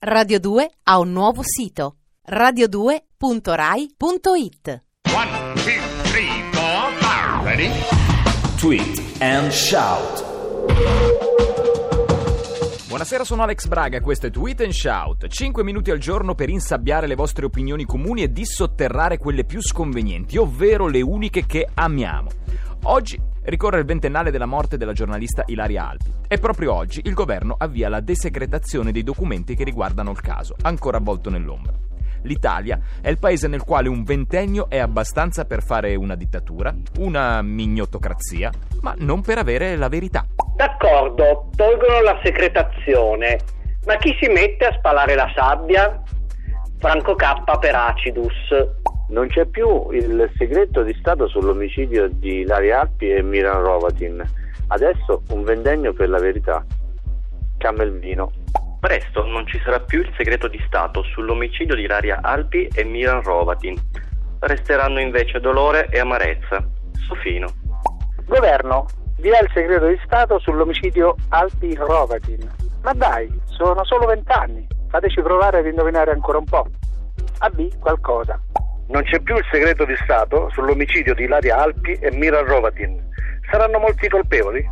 Radio 2 ha un nuovo sito radio2.rai.it. One, two, three, four, five. Ready? Tweet and shout. Buonasera, sono Alex Braga, questo è Tweet and Shout. 5 minuti al giorno per insabbiare le vostre opinioni comuni e dissotterrare quelle più sconvenienti, ovvero le uniche che amiamo. Oggi ricorre il ventennale della morte della giornalista Ilaria Alpi e proprio oggi il governo avvia la desecretazione dei documenti che riguardano il caso, ancora avvolto nell'ombra. L'Italia è il paese nel quale un ventennio è abbastanza per fare una dittatura, una mignotocrazia, ma non per avere la verità. D'accordo, tolgono la secretazione, ma chi si mette a spalare la sabbia? Franco K per Acidus. Non c'è più il segreto di Stato sull'omicidio di Ilaria Alpi e Miran Rovatin. Adesso un vendegno per la verità. Camelvino. Presto non ci sarà più il segreto di Stato sull'omicidio di Ilaria Alpi e Miran Rovatin. Resteranno invece dolore e amarezza. Sofino. Governo, via il segreto di Stato sull'omicidio Alpi Rovatin. Ma dai, sono solo vent'anni. Fateci provare ad indovinare ancora un po'. AB qualcosa. Non c'è più il segreto di Stato sull'omicidio di Ilaria Alpi e Miran Rovatin. Saranno molti colpevoli?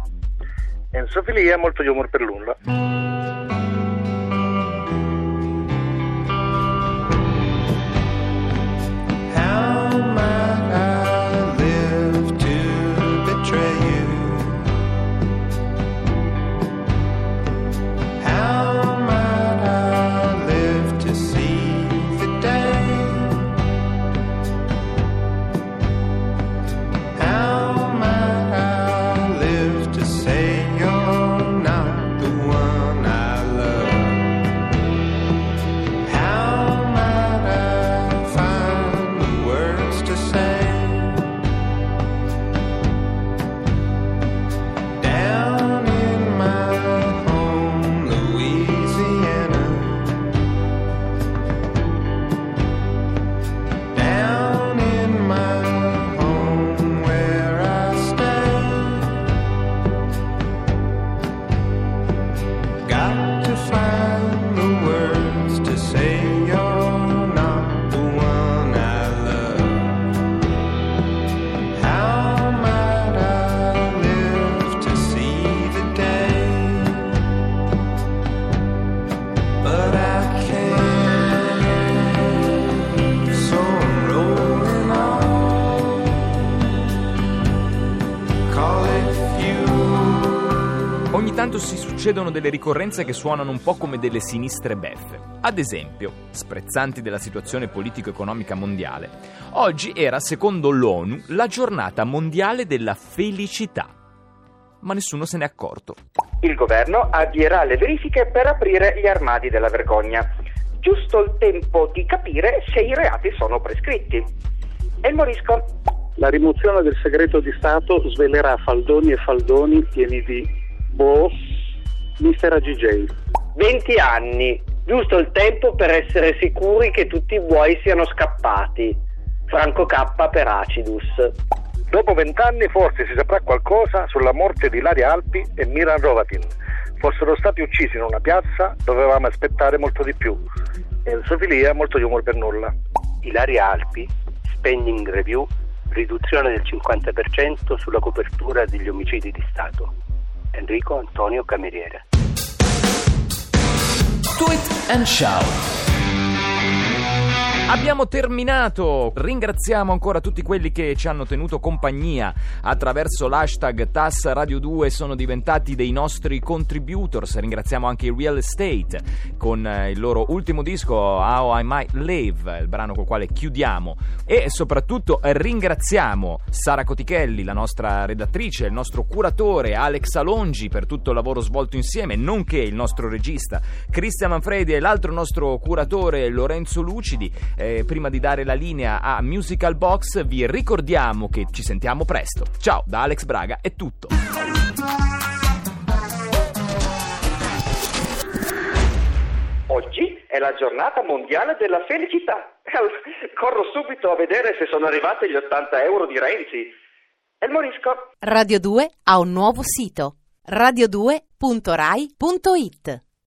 Enzo Filia, molto di umor per nulla. Tanto si succedono delle ricorrenze che suonano un po' come delle sinistre beffe. Ad esempio, sprezzanti della situazione politico-economica mondiale, oggi era, secondo l'ONU, la giornata mondiale della felicità. Ma nessuno se n'è accorto. Il governo avvierà le verifiche per aprire gli armadi della vergogna. Giusto il tempo di capire se i reati sono prescritti. E il morisco? La rimozione del segreto di Stato svelerà faldoni e faldoni pieni di boh, mister AGJ. 20 anni. Giusto il tempo per essere sicuri che tutti i buoi siano scappati. Franco K per Acidus. Dopo vent'anni forse si saprà qualcosa sulla morte di Ilaria Alpi e Miran Rovatin. Fossero stati uccisi in una piazza, dovevamo aspettare molto di più. Enzo Filia, molto di umor per nulla. Ilaria Alpi, spending review, riduzione del 50% sulla copertura degli omicidi di Stato. Enrico Antonio Cameriere. Tweet and shout. Abbiamo terminato, ringraziamo ancora tutti quelli che ci hanno tenuto compagnia. Attraverso l'hashtag TAS Radio 2 sono diventati dei nostri contributors, ringraziamo anche i Real Estate con eh, il loro ultimo disco How I Might Live, il brano col quale chiudiamo. E soprattutto ringraziamo Sara Cotichelli, la nostra redattrice, il nostro curatore Alex Alongi per tutto il lavoro svolto insieme, nonché il nostro regista Cristian Manfredi e l'altro nostro curatore Lorenzo Lucidi eh, prima di dare la linea a Musical Box vi ricordiamo che ci sentiamo presto. Ciao, da Alex Braga è tutto. Oggi è la giornata mondiale della felicità. Corro subito a vedere se sono arrivati gli 80 euro di Renzi. E morisco. Radio 2 ha un nuovo sito radio2.rai.it